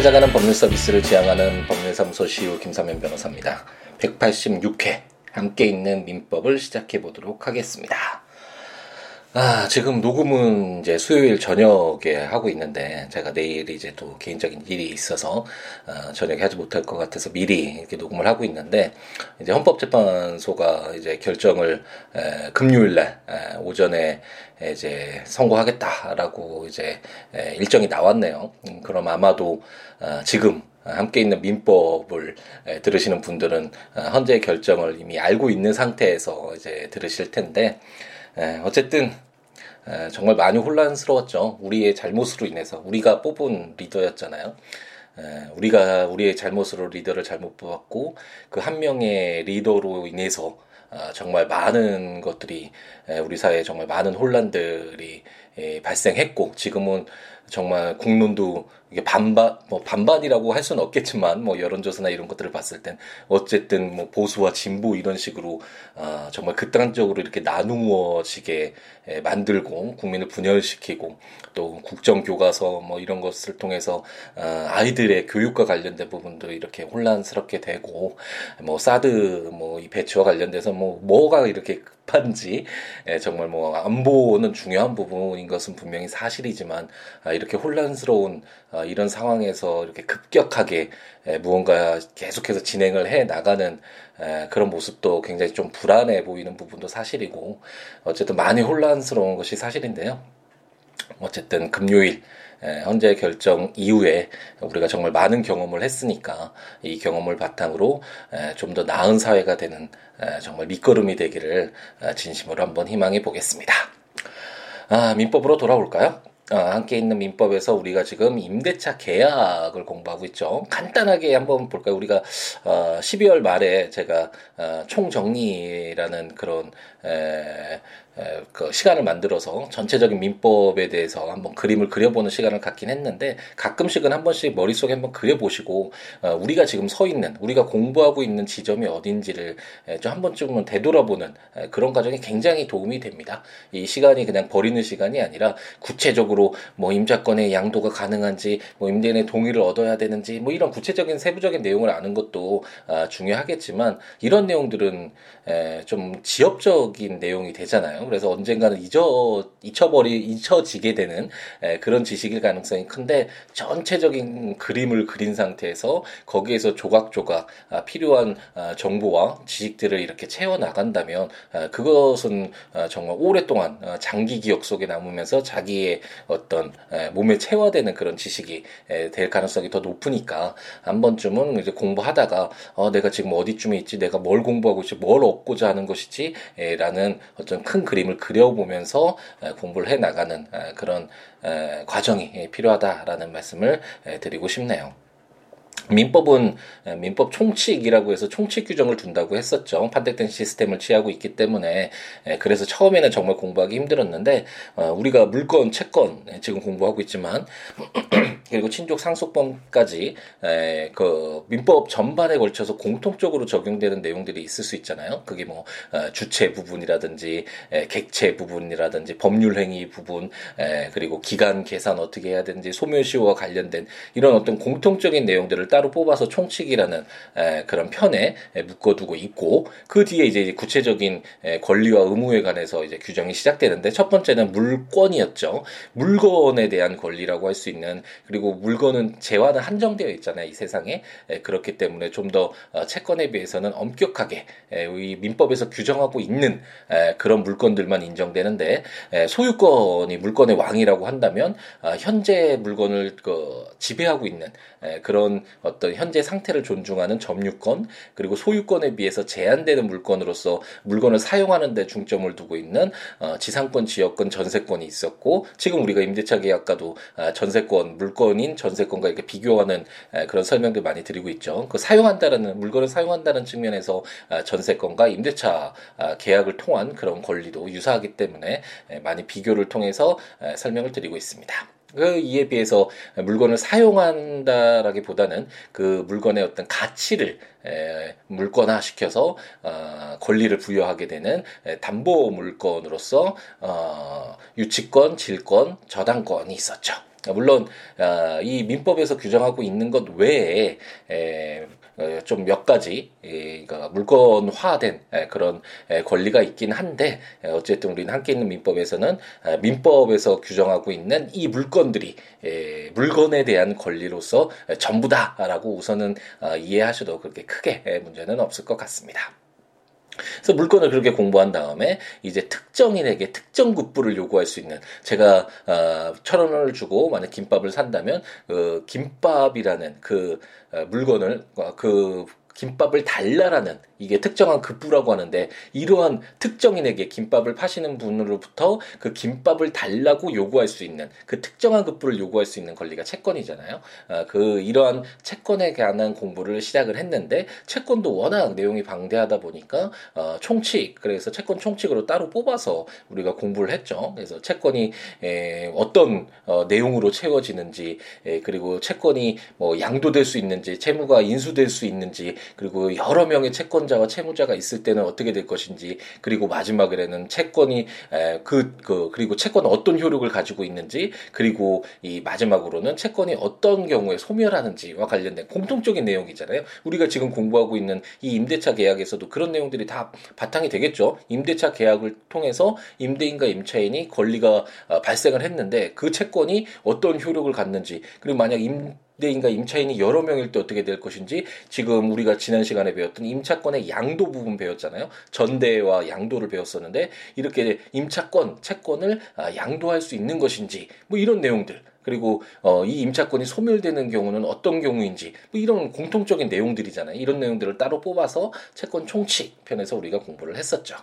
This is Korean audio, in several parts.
찾아가는 법률 서비스를 지향하는 법률사무소 시우 김사면 변호사입니다. 186회 함께 있는 민법을 시작해 보도록 하겠습니다. 아, 지금 녹음은 이제 수요일 저녁에 하고 있는데, 제가 내일 이제 또 개인적인 일이 있어서, 어, 저녁에 하지 못할 것 같아서 미리 이렇게 녹음을 하고 있는데, 이제 헌법재판소가 이제 결정을, 에, 금요일 날, 에, 오전에 이제 선고하겠다라고 이제 에, 일정이 나왔네요. 음, 그럼 아마도, 어, 지금, 함께 있는 민법을 들으시는 분들은 어, 헌재 결정을 이미 알고 있는 상태에서 이제 들으실 텐데, 에, 어쨌든 에, 정말 많이 혼란스러웠죠. 우리의 잘못으로 인해서 우리가 뽑은 리더였잖아요. 에, 우리가 우리의 잘못으로 리더를 잘못 뽑았고 그 한 명의 리더로 인해서 아, 정말 많은 것들이 우리 사회에 정말 많은 혼란들이 발생했고 지금은 정말 국론도 이게 반반 뭐 반반이라고 할 수는 없겠지만 뭐 여론조사나 이런 것들을 봤을 땐 어쨌든 뭐 보수와 진보 이런 식으로 아 정말 극단적으로 이렇게 나누어지게 만들고 국민을 분열시키고 또 국정 교과서 뭐 이런 것을 통해서 아 아이들의 교육과 관련된 부분도 이렇게 혼란스럽게 되고 뭐 사드 뭐 이 배치와 관련돼서 뭐 뭐가 이렇게 급한지 정말 뭐 안보는 중요한 부분인 것은 분명히 사실이지만 아 이렇게 혼란스러운 어, 이런 상황에서 이렇게 급격하게 무언가 계속해서 진행을 해 나가는 그런 모습도 굉장히 좀 불안해 보이는 부분도 사실이고 어쨌든 많이 혼란스러운 것이 사실인데요. 어쨌든 금요일 현재 결정 이후에 우리가 정말 많은 경험을 했으니까 이 경험을 바탕으로 좀 더 나은 사회가 되는 정말 밑거름이 되기를 진심으로 한번 희망해 보겠습니다. 아, 민법으로 돌아올까요? 어, 함께 있는 민법에서 우리가 지금 임대차 계약을 공부하고 있죠. 간단하게 한번 볼까요? 우리가 어, 12월 말에 제가 어, 총정리라는 그런 에, 그 시간을 만들어서 전체적인 민법에 대해서 한번 그림을 그려보는 시간을 갖긴 했는데 가끔씩은 한 번씩 머릿속에 한번 그려보시고 어, 우리가 지금 서 있는 우리가 공부하고 있는 지점이 어딘지를 좀 한 번쯤은 되돌아보는 그런 과정이 굉장히 도움이 됩니다. 이 시간이 그냥 버리는 시간이 아니라 구체적으로 뭐 임자권의 양도가 가능한지 뭐 임대인의 동의를 얻어야 되는지 뭐 이런 구체적인 세부적인 내용을 아는 것도 아, 중요하겠지만 이런 내용들은 좀 지역적 인 내용이 되잖아요. 그래서 언젠가는 잊어 잊혀버리 잊혀지게 되는 에, 그런 지식일 가능성이 큰데 전체적인 그림을 그린 상태에서 거기에서 조각조각 아, 필요한 아, 정보와 지식들을 이렇게 채워 나간다면 아, 그것은 아, 정말 오랫동안 아, 장기 기억 속에 남으면서 자기의 어떤 에, 몸에 체화되는 그런 지식이 에, 될 가능성이 더 높으니까 한 번쯤은 이제 공부하다가 어, 내가 지금 어디쯤에 있지? 내가 뭘 공부하고 있지? 뭘 얻고자 하는 것이지 라는 어떤 큰 그림 그림을 그려보면서 공부를 해 나가는 그런 과정이 필요하다라는 말씀을 드리고 싶네요. 민법은 민법 총칙이라고 해서 총칙 규정을 둔다고 했었죠. 판택된 시스템을 취하고 있기 때문에 그래서 처음에는 정말 공부하기 힘들었는데 어, 우리가 물건, 채권 지금 공부하고 있지만 그리고 친족 상속범까지 그 민법 전반에 걸쳐서 공통적으로 적용되는 내용들이 있을 수 있잖아요. 그게 뭐 어, 주체 부분이라든지 객체 부분이라든지 법률 행위 부분 그리고 기간 계산 어떻게 해야 되는지 소멸시효와 관련된 이런 어떤 공통적인 내용들을 따로 뽑아서 총칙이라는 에, 그런 편에 에, 묶어두고 있고 그 뒤에 이제 구체적인 에, 권리와 의무에 관해서 이제 규정이 시작되는데 첫 번째는 물권이었죠. 물건에 대한 권리라고 할 수 있는 그리고 물건은 재화는 한정되어 있잖아요. 이 세상에 에, 그렇기 때문에 좀더 어, 채권에 비해서는 엄격하게 에, 이 민법에서 규정하고 있는 에, 그런 물건들만 인정되는데 에, 소유권이 물건의 왕이라고 한다면 어, 현재 물건을 그, 지배하고 있는 에, 그런 어떤 현재 상태를 존중하는 점유권 그리고 소유권에 비해서 제한되는 물건으로서 물건을 사용하는 데 중점을 두고 있는 어, 지상권, 지역권, 전세권이 있었고 지금 우리가 임대차 계약과도 어, 전세권, 물건인 전세권과 이렇게 비교하는 에, 그런 설명들 많이 드리고 있죠. 그 사용한다라는 물건을 사용한다는 측면에서 어, 전세권과 임대차 어, 계약을 통한 그런 권리도 유사하기 때문에 에, 많이 비교를 통해서 에, 설명을 드리고 있습니다. 그 이에 비해서 물건을 사용한다라기보다는 그 물건의 어떤 가치를 에, 물건화 시켜서 어, 권리를 부여하게 되는 에, 담보 물건으로서 어, 유치권, 질권, 저당권이 있었죠. 물론 아, 이 민법에서 규정하고 있는 것 외에 좀 몇 가지 그러니까 물건화된 그런 권리가 있긴 한데 어쨌든 우리는 함께 있는 민법에서는 아, 민법에서 규정하고 있는 이 물건들이 물건에 대한 권리로서 전부다라고 우선은 어, 이해하셔도 그렇게 크게 문제는 없을 것 같습니다. 그래서 물건을 그렇게 공부한 다음에 이제 특정인에게 특정 국부를 요구할 수 있는 제가 어, 천 원을 주고 만약 김밥을 산다면 그 김밥이라는 그 어, 물건을 어, 그 김밥을 달라라는 이게 특정한 급부라고 하는데 이러한 특정인에게 김밥을 파시는 분으로부터 그 김밥을 달라고 요구할 수 있는 그 특정한 급부를 요구할 수 있는 권리가 채권이잖아요. 아, 그 이러한 채권에 관한 공부를 시작을 했는데 채권도 워낙 내용이 방대하다 보니까 어, 총칙 그래서 채권 총칙으로 따로 뽑아서 우리가 공부를 했죠. 그래서 채권이 에, 어떤 어, 내용으로 채워지는지 에, 그리고 채권이 뭐 양도될 수 있는지 채무가 인수될 수 있는지 그리고 여러 명의 채권 채권자와 채무자가 있을 때는 어떻게 될 것인지 그리고 마지막에는 채권이 그, 그 그리고 채권은 어떤 효력을 가지고 있는지 그리고 이 마지막으로는 채권이 어떤 경우에 소멸하는지와 관련된 공통적인 내용이잖아요. 우리가 지금 공부하고 있는 이 임대차 계약에서도 그런 내용들이 다 바탕이 되겠죠. 임대차 계약을 통해서 임대인과 임차인이 권리가 어, 발생을 했는데 그 채권이 어떤 효력을 갖는지 그리고 만약 임 임대인과 임차인이 여러 명일 때 어떻게 될 것인지 지금 우리가 지난 시간에 배웠던 임차권의 양도 부분 배웠잖아요. 전대와 양도를 배웠었는데 이렇게 임차권, 채권을 아, 양도할 수 있는 것인지 뭐 이런 내용들 그리고 어, 이 임차권이 소멸되는 경우는 어떤 경우인지 뭐 이런 공통적인 내용들이잖아요. 이런 내용들을 따로 뽑아서 채권 총칙 편에서 우리가 공부를 했었죠.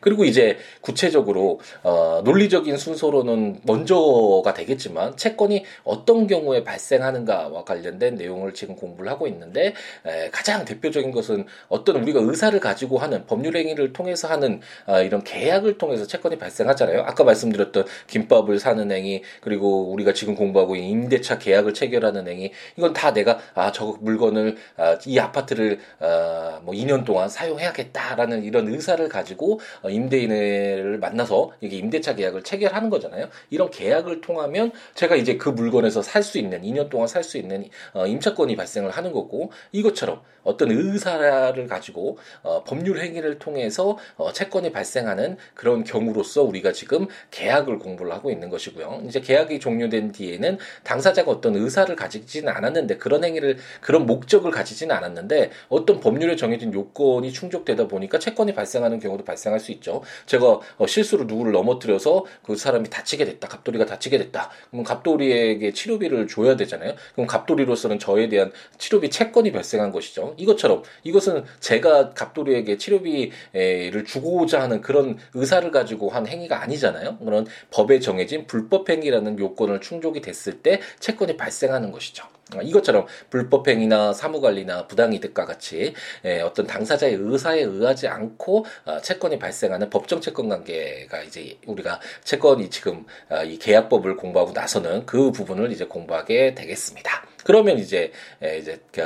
그리고 이제 구체적으로 어, 논리적인 순서로는 먼저가 되겠지만 채권이 어떤 경우에 발생하는가와 관련된 내용을 지금 공부를 하고 있는데 에, 가장 대표적인 것은 어떤 우리가 의사를 가지고 하는 법률 행위를 통해서 하는 어, 이런 계약을 통해서 채권이 발생하잖아요. 아까 말씀드렸던 김밥을 사는 행위 그리고 우리가 지금 공부하고 있는 임대차 계약을 체결하는 행위 이건 다 내가 아 저 물건을 아, 이 아파트를 아, 뭐 2년 동안 사용해야겠다라는 이런 의사를 가지고 어, 임대인을 만나서 이게 임대차 계약을 체결하는 거잖아요. 이런 계약을 통하면 제가 이제 그 물건에서 살 수 있는 2년 동안 살 수 있는 어, 임차권이 발생을 하는 거고 이것처럼 어떤 의사를 가지고 어, 법률 행위를 통해서 어, 채권이 발생하는 그런 경우로서 우리가 지금 계약을 공부를 하고 있는 것이고요. 이제 계약이 종료된 뒤에는 당사자가 어떤 의사를 가지지는 않았는데 그런 행위를 그런 목적을 가지지는 않았는데 어떤 법률에 정해진 요건이 충족되다 보니까 채권이 발생하는 경우도 발생할 수 있죠. 제가 어, 실수로 누구를 넘어뜨려서 그 사람이 다치게 됐다. 갑돌이가 다치게 됐다. 그럼 갑돌이에게 치료비를 줘야 되잖아요. 그럼 갑돌이로서는 저에 대한 치료비 채권이 발생한 것이죠. 이것처럼 이것은 제가 갑돌이에게 치료비를 주고자 하는 그런 의사를 가지고 한 행위가 아니잖아요. 그런 법에 정해진 불법 행위라는 요건을 충족이 됐을 때 채권이 발생하는 것이죠. 아, 이것처럼 불법행위나 사무관리나 부당이득과 같이 예, 어떤 당사자의 의사에 의하지 않고 어, 채권이 발생하는 법정 채권 관계가 이제 우리가 채권이 지금 어, 이 계약법을 공부하고 나서는 그 부분을 이제 공부하게 되겠습니다. 그러면 이제 예, 이제 그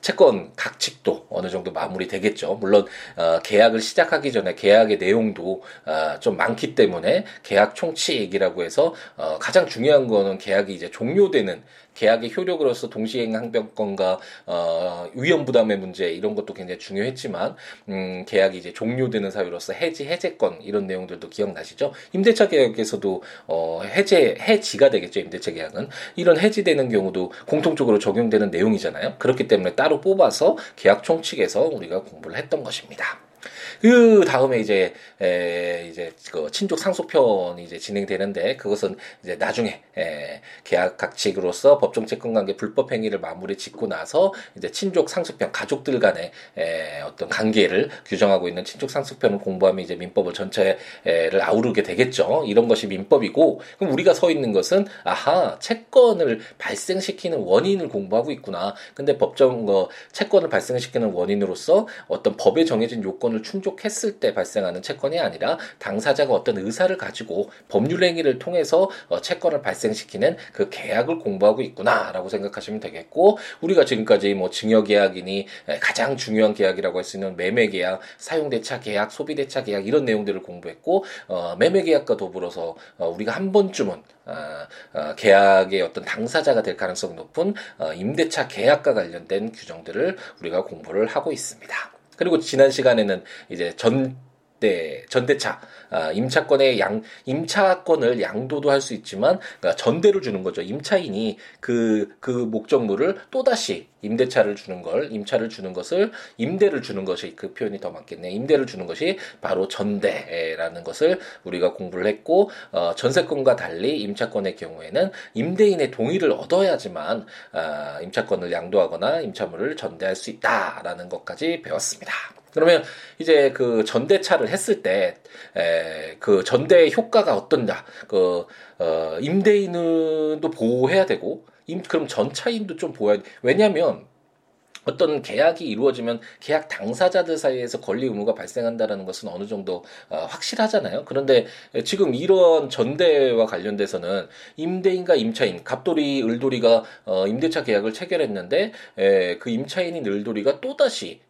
채권 각칙도 어느 정도 마무리 되겠죠. 물론 어, 계약을 시작하기 전에 계약의 내용도 어, 좀 많기 때문에 계약 총칙이라고 해서 어, 가장 중요한 거는 계약이 이제 종료되는 계약의 효력으로서 동시행 항변권과 어, 위험 부담의 문제 이런 것도 굉장히 중요했지만 음, 계약이 이제 종료되는 사유로서 해지 해제권 이런 내용들도 기억나시죠? 임대차 계약에서도 어, 해제 해지가 되겠죠. 임대차 계약은 이런 해지되는 경우도 공통적으로 적용되는 내용이잖아요. 그렇기 때문에 따로 뽑아서 계약 총칙에서 우리가 공부를 했던 것입니다. 그 다음에 이제 에, 이제 그 친족 상속편이 이제 진행되는데 그것은 이제 나중에 에, 계약 각칙으로서 법정 채권 관계 불법 행위를 마무리 짓고 나서 이제 친족 상속편 가족들 간의 에, 어떤 관계를 규정하고 있는 친족 상속편을 공부하면 이제 민법을 전체를 아우르게 되겠죠. 이런 것이 민법이고 그럼 우리가 서 있는 것은 아하 채권을 발생시키는 원인을 공부하고 있구나. 근데 법정 거 채권을 발생시키는 원인으로서 어떤 법에 정해진 요건 조건을 충족했을 때 발생하는 채권이 아니라 당사자가 어떤 의사를 가지고 법률 행위를 통해서 어, 채권을 발생시키는 그 계약을 공부하고 있구나라고 생각하시면 되겠고 우리가 지금까지 뭐 증여 계약이니 가장 중요한 계약이라고 할 수 있는 매매 계약, 사용 대차 계약, 소비 대차 계약 이런 내용들을 공부했고 어, 매매 계약과 더불어서 어, 우리가 한 번쯤은 어, 어, 계약의 어떤 당사자가 될 가능성이 높은 어, 임대차 계약과 관련된 규정들을 우리가 공부를 하고 있습니다. 그리고 지난 시간에는 이제 전 네, 전대차, 아, 임차권의 양, 임차권을 양도도 할 수 있지만, 그러니까 전대를 주는 거죠. 임차인이 그, 그 목적물을 또 다시 임대차를 주는 걸, 임차를 주는 것을, 임대를 주는 것이 그 표현이 더 맞겠네. 임대를 주는 것이 바로 전대라는 것을 우리가 공부를 했고, 어, 전세권과 달리 임차권의 경우에는 임대인의 동의를 얻어야지만, 아, 임차권을 양도하거나 임차물을 전대할 수 있다라는 것까지 배웠습니다. 그러면 이제 그 전대차를 했을 때, 에, 그 전대 효과가 어떤가, 그, 어, 임대인도 보호해야 되고, 임, 그럼 전차인도 좀 보호해야 돼. 왜냐면, 어떤 계약이 이루어지면 계약 당사자들 사이에서 권리 의무가 발생한다라는 것은 어느 정도 어, 확실하잖아요. 그런데 지금 이런 전대와 관련돼서는 임대인과 임차인, 갑돌이, 을돌이가 어, 임대차 계약을 체결했는데 에, 그 임차인인 을돌이가 또 다시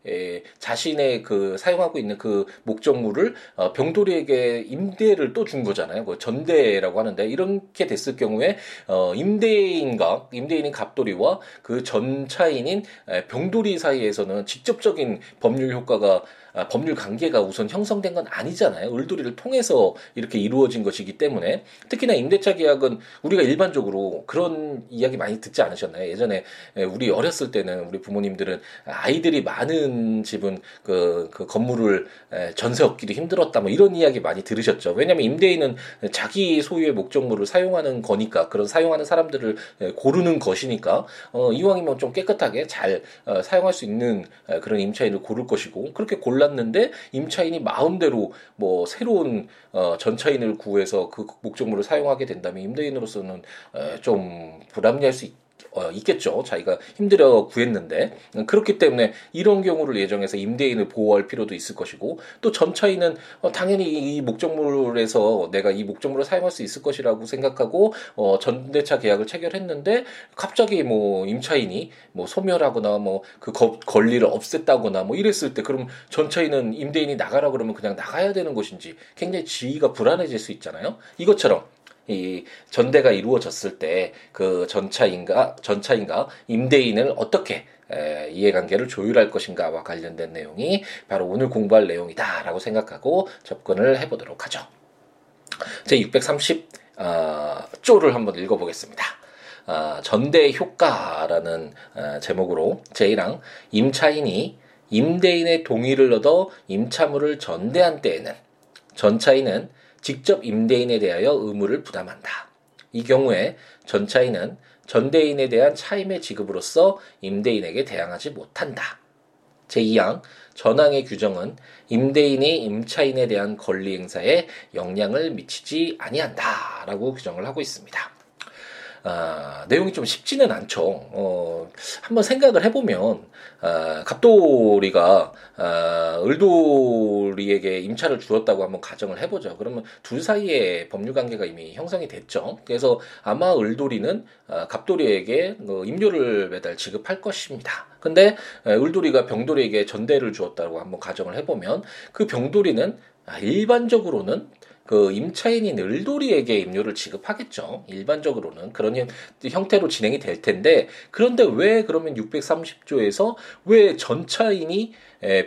자신의 그 사용하고 있는 그 목적물을 어, 병돌이에게 임대를 또 준 거잖아요. 그 전대라고 하는데 이렇게 됐을 경우에 어, 임대인과 임대인인 갑돌이와 그 전차인인 병 공돌이 사이에서는 직접적인 법률 효과가 아, 법률 관계가 우선 형성된 건 아니잖아요. 을돌이를 통해서 이렇게 이루어진 것이기 때문에 특히나 임대차 계약은 우리가 일반적으로 그런 이야기 많이 듣지 않으셨나요? 예전에 우리 어렸을 때는 우리 부모님들은 아이들이 많은 집은 그, 그 건물을 전세 얻기도 힘들었다 뭐 이런 이야기 많이 들으셨죠. 왜냐하면 임대인은 자기 소유의 목적물을 사용하는 거니까 그런 사용하는 사람들을 고르는 것이니까 어, 이왕이면 좀 깨끗하게 잘 어, 사용할 수 있는 그런 임차인을 고를 것이고 그렇게 골라 골랐는데 임차인이 마음대로 뭐 새로운 어, 전차인을 구해서 그 목적물을 사용하게 된다면 임대인으로서는 에, 좀 불합리할 수 있, 어, 있겠죠. 자기가 힘들어 구했는데 그렇기 때문에 이런 경우를 예정해서 임대인을 보호할 필요도 있을 것이고 또 전차인은 어, 당연히 이 목적물에서 내가 이 목적물을 사용할 수 있을 것이라고 생각하고 어, 전대차 계약을 체결했는데 갑자기 뭐 임차인이 뭐 소멸하거나 뭐 그 권리를 없앴다거나 뭐 이랬을 때 그럼 전차인은 임대인이 나가라 그러면 그냥 나가야 되는 것인지 굉장히 지위가 불안해질 수 있잖아요. 이것처럼 이 전대가 이루어졌을 때 그 전차인가 전차인가 임대인을 어떻게 에, 이해관계를 조율할 것인가와 관련된 내용이 바로 오늘 공부할 내용이다라고 생각하고 접근을 해보도록 하죠. 제 630 어, 조를 한번 읽어보겠습니다. 어, 전대 효과라는 어, 제목으로 제1항 임차인이 임대인의 동의를 얻어 임차물을 전대한 때에는 전차인은 직접 임대인에 대하여 의무를 부담한다. 이 경우에 전차인은 전대인에 대한 차임의 지급으로서 임대인에게 대항하지 못한다. 제2항 전항의 규정은 임대인이 임차인에 대한 권리 행사에 영향을 미치지 아니한다라고 규정을 하고 있습니다. 아, 내용이 좀 쉽지는 않죠. 어, 한번 생각을 해보면, 아, 갑돌이가, 아, 을돌이에게 임차를 주었다고 한번 가정을 해보죠. 그러면 둘 사이에 법률 관계가 이미 형성이 됐죠. 그래서 아마 을돌이는 아, 갑돌이에게 그 임료를 매달 지급할 것입니다. 근데 을돌이가 병돌이에게 전대를 주었다고 한번 가정을 해보면 그 병돌이는 아, 일반적으로는 그 임차인인 을돌이에게 임료를 지급하겠죠. 일반적으로는 그런 형 태로 진행이 될 텐데 그런데 왜 그러면 630조에서 왜 전차인이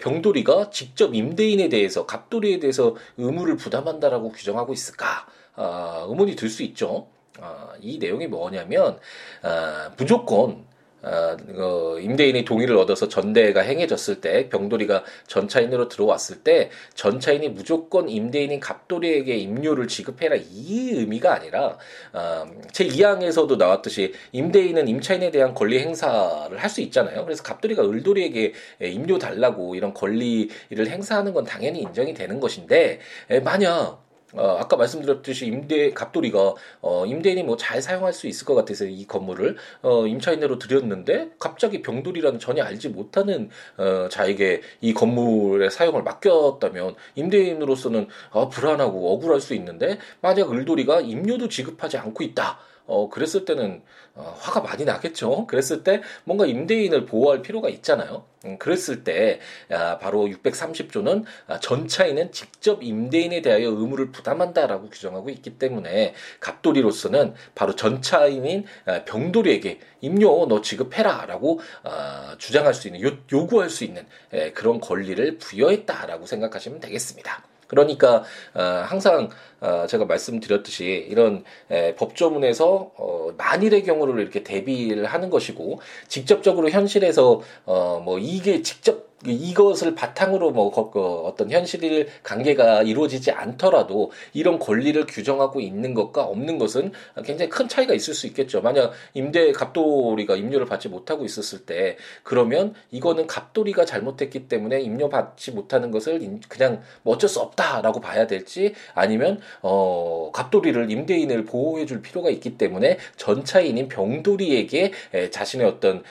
병돌이가 직접 임대인에 대해서 갑돌이에 대해서 의무를 부담한다라고 규정하고 있을까? 아, 의문이 들 수 있죠. 아, 이 내용이 뭐냐면 아, 무조건 어, 그 임대인이 동의를 얻어서 전대가 행해졌을 때 병돌이가 전차인으로 들어왔을 때 전차인이 무조건 임대인인 갑돌이에게 임료를 지급해라 이 의미가 아니라 어, 제 2항에서도 나왔듯이 임대인은 임차인에 대한 권리 행사를 할 수 있잖아요. 그래서 갑돌이가 을돌이에게 임료 달라고 이런 권리를 행사하는 건 당연히 인정이 되는 것인데 만약 어, 아까 말씀드렸듯이 임대 갑돌이가 어, 임대인이 뭐 잘 사용할 수 있을 것 같아서 이 건물을 어, 임차인으로 드렸는데 갑자기 병돌이라는 전혀 알지 못하는 어, 자에게 이 건물의 사용을 맡겼다면 임대인으로서는 어, 불안하고 억울할 수 있는데 만약 을돌이가 임료도 지급하지 않고 있다. 어, 그랬을 때는 어, 화가 많이 나겠죠. 그랬을 때 뭔가 임대인을 보호할 필요가 있잖아요. 음, 그랬을 때 아, 바로 630조는 아, 전차인은 직접 임대인에 대하여 의무를 부담한다라고 규정하고 있기 때문에 갑돌이로서는 바로 전차인인 아, 병돌이에게 임료 너 지급해라라고 아, 주장할 수 있는 요, 요구할 수 있는 에, 그런 권리를 부여했다라고 생각하시면 되겠습니다. 그러니까 어, 항상 어, 제가 말씀드렸듯이 이런 에, 법조문에서 어, 만일의 경우를 이렇게 대비를 하는 것이고 직접적으로 현실에서 어, 뭐 이게 직접 이것을 바탕으로 뭐그 어떤 현실 관계가 이루어지지 않더라도 이런 권리를 규정하고 있는 것과 없는 것은 굉장히 큰 차이가 있을 수 있겠죠. 만약 임대 갑돌이가 임료를 받지 못하고 있었을 때 그러면 이거는 갑돌이가 잘못했기 때문에 임료 받지 못하는 것을 그냥 뭐 어쩔 수 없다라고 봐야 될지 아니면 어 갑돌이를 임대인을 보호해 줄 필요가 있기 때문에 전차인인 병돌이에게 자신의 어떤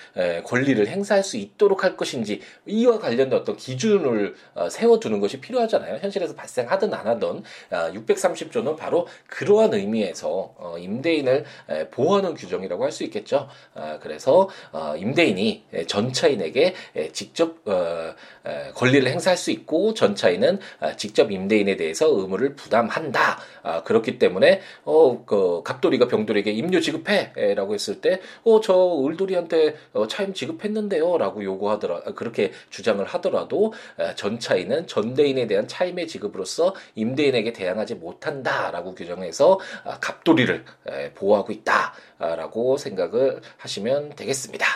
권리를 행사할 수 있도록 할 것인지 이와 관련된 어떤 기준을 어, 세워두는 것이 필요하잖아요. 현실에서 발생하든 안 하든 630조는 아, 바로 그러한 의미에서 어, 임대인을 보호하는 규정이라고 할 수 있겠죠. 아, 그래서 어, 임대인이 전차인에게 직접 권리를 행사할 수 있고 전차인은 아, 직접 임대인에 대해서 의무를 부담한다. 그렇기 때문에 어, 그 갑돌이가 병돌에게 임료 지급해라고 했을 때, 어, 저 을돌이한테 차임 지급했는데요라고 요구하더라. 그렇게 주장 주장을 하더라도 전차인은 전대인에 대한 차임의 지급으로서 임대인에게 대항하지 못한다라고 규정해서 아, 갑돌이를 보호하고 있다라고 생각을 하시면 되겠습니다.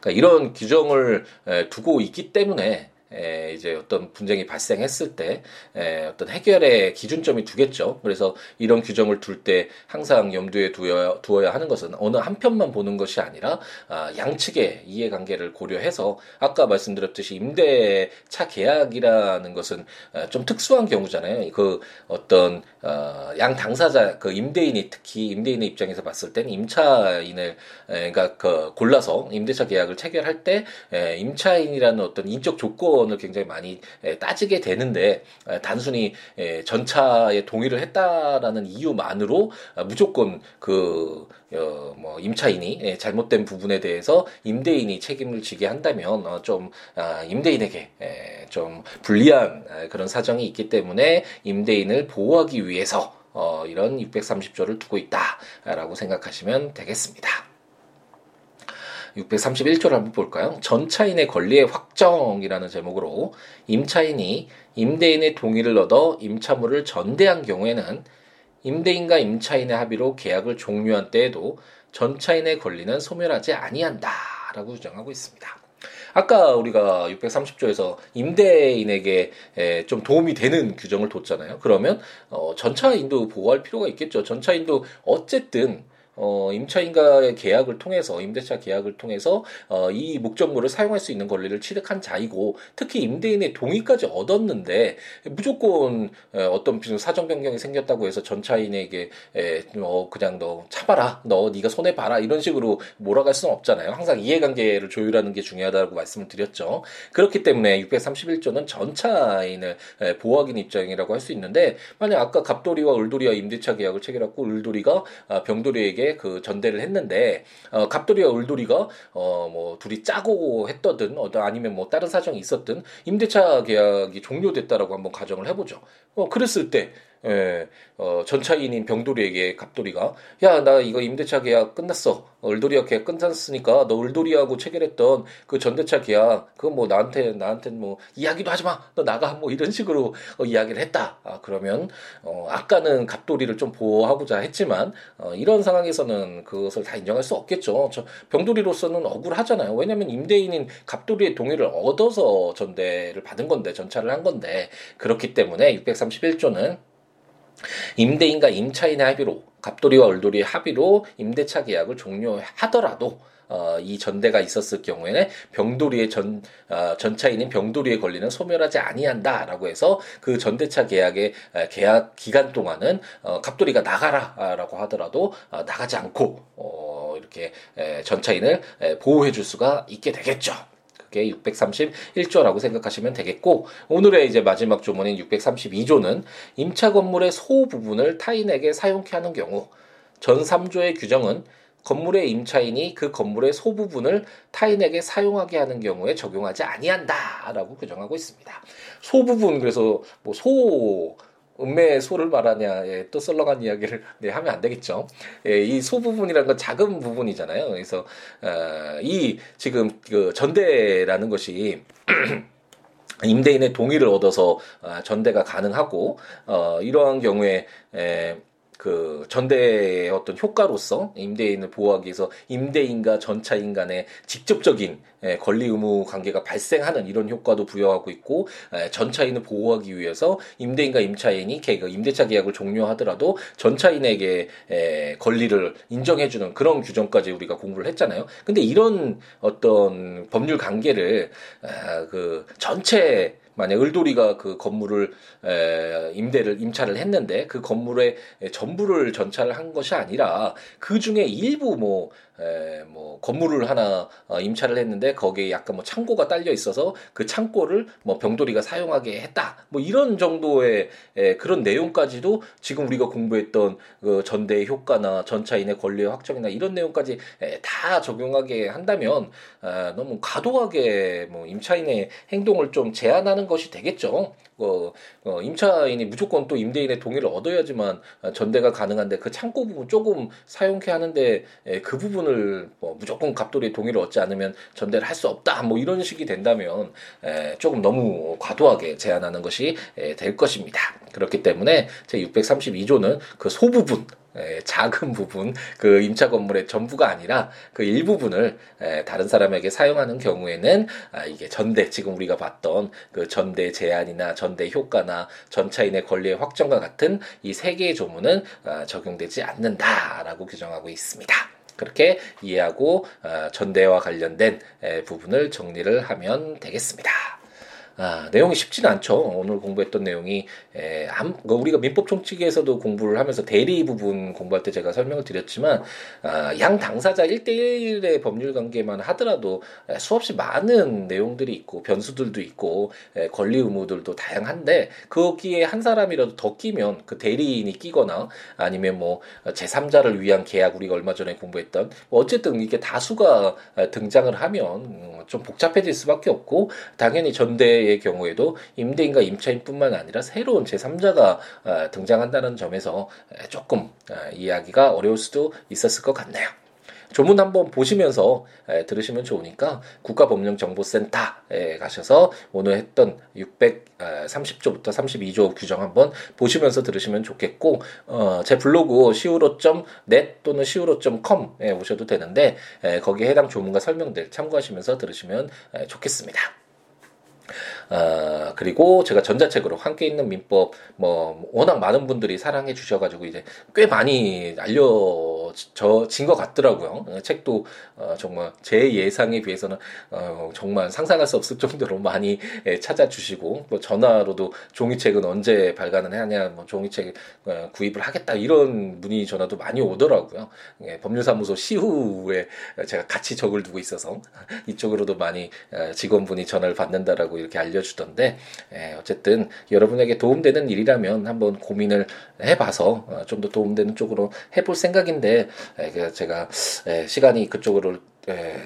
그러니까 이런 규정을 두고 있기 때문에 에, 이제 어떤 분쟁이 발생했을 때 에, 어떤 해결의 기준점이 두겠죠. 그래서 이런 규정을 둘 때 항상 염두에 두어야, 두어야 하는 것은 어느 한 편만 보는 것이 아니라 아, 양측의 이해관계를 고려해서 아까 말씀드렸듯이 임대차 계약이라는 것은 아, 좀 특수한 경우잖아요. 그 어떤 어, 양 당사자 그 임대인이 특히 임대인의 입장에서 봤을 때는 임차인을 에, 그러니까 그 골라서 임대차 계약을 체결할 때 에, 임차인이라는 어떤 인적 조건 조건을 굉장히 많이 따지게 되는데 단순히 전차에 동의를 했다라는 이유만으로 아, 무조건 그 어, 뭐 임차인이 잘못된 부분에 대해서 임대인이 책임을 지게 한다면 어, 좀 아, 임대인에게 좀 불리한 아, 그런 사정이 있기 때문에 임대인을 보호하기 위해서 어, 이런 630조를 두고 있다라고 생각하시면 되겠습니다. 631조를 한번 볼까요? 전차인의 권리의 확정이라는 제목으로 임차인이 임대인의 동의를 얻어 임차물을 전대한 경우에는 임대인과 임차인의 합의로 계약을 종료한 때에도 전차인의 권리는 소멸하지 아니한다라고 주장하고 있습니다. 아까 우리가 630조에서 임대인에게 좀 도움이 되는 규정을 뒀잖아요. 그러면 어, 전차인도 보호할 필요가 있겠죠. 전차인도 어쨌든 어, 임차인과의 계약을 통해서 임대차 계약을 통해서 어, 이 목적물을 사용할 수 있는 권리를 취득한 자이고 특히 임대인의 동의까지 얻었는데 무조건 에, 어떤 사정 변경이 생겼다고 해서 전차인에게 에, 어, 그냥 너 차봐라 너 네가 손해 봐라 이런 식으로 몰아갈 수는 없잖아요. 항상 이해관계를 조율하는 게 중요하다고 말씀을 드렸죠. 그렇기 때문에 631조는 전차인을 에, 보호하기 입장이라고 할 수 있는데 만약 아까 갑돌이와 을돌이와 임대차 계약을 체결하고 을돌이가 아, 병돌이에게 그 전대를 했는데 어, 갑돌이와 을돌이가 어, 뭐 둘이 짜고 했더든 어, 아니면 뭐 다른 사정이 있었든 임대차 계약이 종료됐다라고 한번 가정을 해보죠. 어, 그랬을 때 예, 어, 전차인인 병돌이에게 갑돌이가 야 나 이거 임대차 계약 끝났어. 을돌이와 계약 끝났으니까 너 을돌이하고 체결했던 그 전대차 계약 그거 뭐 나한테 나한테 뭐 이야기도 하지 마. 너 나가. 뭐 이런 식으로 어, 이야기를 했다. 아 그러면 어, 아까는 갑돌이를 좀 보호하고자 했지만 어, 이런 상황에서는 그것을 다 인정할 수 없겠죠. 저 병돌이로서는 억울하잖아요. 왜냐면 임대인인 갑돌이의 동의를 얻어서 전대를 받은 건데 전차를 한 건데 그렇기 때문에 631조는 임대인과 임차인의 합의로 갑돌이와 을돌이 합의로 임대차 계약을 종료하더라도 어, 이 전대가 있었을 경우에는 병돌이의 전 어, 전차인인 병돌이의 권리는 소멸하지 아니한다라고 해서 그 전대차 계약의 계약 기간 동안은 어, 갑돌이가 나가라라고 하더라도 어, 나가지 않고 어, 이렇게 에, 전차인을 에, 보호해줄 수가 있게 되겠죠. 그게 631조라고 생각하시면 되겠고 오늘의 이제 마지막 조문인 632조는 임차 건물의 소 부분을 타인에게 사용케 하는 경우 전 3조의 규정은 건물의 임차인이 그 건물의 소부분을 타인에게 사용하게 하는 경우에 적용하지 아니한다라고 규정하고 있습니다. 소부분 그래서 뭐 소 음매의 소를 말하냐, 예, 또 썰렁한 이야기를 네, 하면 안 되겠죠. 예, 이 소 부분이라는 건 작은 부분이잖아요. 그래서 어, 이 지금 그 전대라는 것이 임대인의 동의를 얻어서 어, 전대가 가능하고 어, 이러한 경우에 에, 그 전대의 어떤 효과로서 임대인을 보호하기 위해서 임대인과 전차인 간의 직접적인 예, 권리 의무 관계가 발생하는 이런 효과도 부여하고 있고 예, 전차인을 보호하기 위해서 임대인과 임차인이 그 임대차 계약을 종료하더라도 전차인에게 예, 권리를 인정해주는 그런 규정까지 우리가 공부를 했잖아요. 근데 이런 어떤 법률 관계를 아, 그 전체 만약 을돌이가 그 건물을 에, 임대를 임차를 했는데 그 건물에 전부를 전차를 한 것이 아니라 그 중에 일부 뭐 에, 뭐 건물을 하나 어, 임차를 했는데 거기에 약간 뭐 창고가 딸려 있어서 그 창고를 뭐 병돌이가 사용하게 했다. 뭐 이런 정도의 에, 그런 내용까지도 지금 우리가 공부했던 그 전대의 효과나 전차인의 권리의 확정이나 이런 내용까지 에, 다 적용하게 한다면 아, 너무 과도하게 뭐 임차인의 행동을 좀 제한하는 것이 되겠죠. 어, 어, 임차인이 무조건 또 임대인의 동의를 얻어야지만 전대가 가능한데 그 창고 부분 조금 사용케 하는데 에, 그 부분을 뭐 무조건 갑돌이 동의를 얻지 않으면 전대를 할 수 없다 뭐 이런 식이 된다면 에, 조금 너무 과도하게 제한하는 것이 에, 될 것입니다. 그렇기 때문에 제 632조는 그 소부분 에, 작은 부분 그 임차 건물의 전부가 아니라 그 일부분을 에, 다른 사람에게 사용하는 경우에는 아, 이게 전대 지금 우리가 봤던 그 전대 제한이나 전대 효과나 전차인의 권리의 확정과 같은 이 세 개의 조문은 아, 적용되지 않는다라고 규정하고 있습니다. 그렇게 이해하고 아, 전대와 관련된 에, 부분을 정리를 하면 되겠습니다. 아, 내용이 쉽지는 않죠. 오늘 공부했던 내용이 에, 암, 그 우리가 민법 총칙에서도 공부를 하면서 대리 부분 공부할 때 제가 설명을 드렸지만 아, 양 당사자 1대1의 법률 관계만 하더라도 에, 수없이 많은 내용들이 있고 변수들도 있고 에, 권리 의무들도 다양한데 거기에 한 사람이라도 더 끼면 그 대리인이 끼거나 아니면 뭐 제3자를 위한 계약 우리가 얼마 전에 공부했던 뭐 어쨌든 이게 다수가 등장을 하면 음, 좀 복잡해질 수밖에 없고 당연히 전대 의 경우에도 임대인과 임차인뿐만 아니라 새로운 제3자가 어, 등장한다는 점에서 조금 어, 이해하기가 어려울 수도 있었을 것 같네요. 조문 한번 보시면서 들으시면 좋으니까 국가법령정보센터에 가셔서 오늘 했던 630조부터 32조 규정 한번 보시면서 들으시면 좋겠고 어, 제 블로그 siwo.net 또는 siwo.com에 오셔도 되는데 거기에 해당 조문과 설명들 참고하시면서 들으시면 좋겠습니다. 어, 그리고 제가 전자책으로 함께 있는 민법 뭐 워낙 많은 분들이 사랑해 주셔가지고 이제 꽤 많이 알려 진 것 같더라고요. 어, 책도 어, 정말 제 예상에 비해서는 어, 정말 상상할 수 없을 정도로 많이 예, 찾아주시고 뭐 전화로도 종이책은 언제 발간을 하냐, 뭐 종이책 어, 구입을 하겠다 이런 문의 전화도 많이 오더라고요. 예, 법률사무소 시후에 제가 같이 적을 두고 있어서 이쪽으로도 많이 어, 직원분이 전화를 받는다라고 이렇게 알려. 알려주던데 예, 어쨌든 여러분에게 도움되는 일이라면 한번 고민을 해봐서 어, 좀더 도움되는 쪽으로 해볼 생각인데 예, 그 제가 예, 시간이 그쪽으로 예,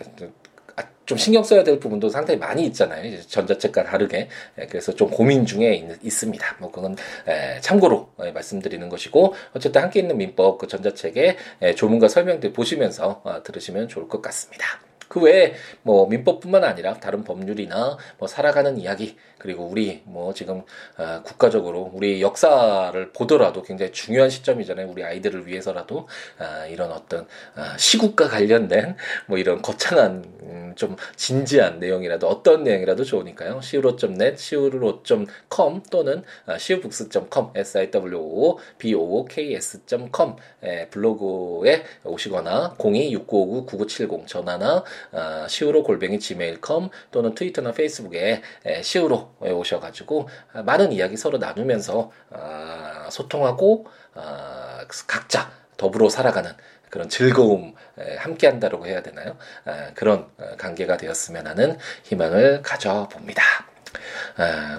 아, 좀 신경 써야 될 부분도 상당히 많이 있잖아요. 전자책과 다르게. 예, 그래서 좀 고민 중에 있, 습니다뭐 그건 예, 참고로 예, 말씀드리는 것이고 어쨌든 함께 있는 민법 그 전자책의 조문과 설명들 보시면서 어, 들으시면 좋을 것 같습니다. 그 외에 뭐 민법뿐만 아니라 다른 법률이나 뭐 살아가는 이야기 그리고 우리 뭐 지금 어, 국가적으로 우리 역사를 보더라도 굉장히 중요한 시점이잖아요. 우리 아이들을 위해서라도 어, 이런 어떤 어, 시국과 관련된 뭐 이런 거창한 음, 좀 진지한 내용이라도 어떤 내용이라도 좋으니까요. siwo.net, siwo.com 또는 siwobooks.com, siwo b o k s.com 블로그에 오시거나 026959-9970 전화나 siwo 골뱅이 gmail.com 또는 트위터나 페이스북에 siwo 오셔가지고 아, 많은 이야기 서로 나누면서 아, 소통하고 아, 각자 더불어 살아가는 그런 즐거움 함께 한다고 해야 되나요? 그런 어, 관계가 되었으면 하는 희망을 가져봅니다.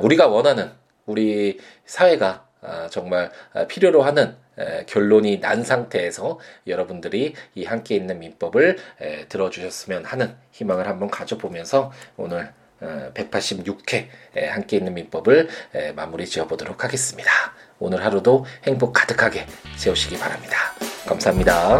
우리가 원하는 우리 사회가 정말 필요로 하는 결론이 난 상태에서 여러분들이 이 함께 있는 민법을 들어주셨으면 하는 희망을 한번 가져보면서 오늘 186회 함께 있는 민법을 마무리 지어보도록 하겠습니다. 오늘 하루도 행복 가득하게 세우시기 바랍니다. 감사합니다.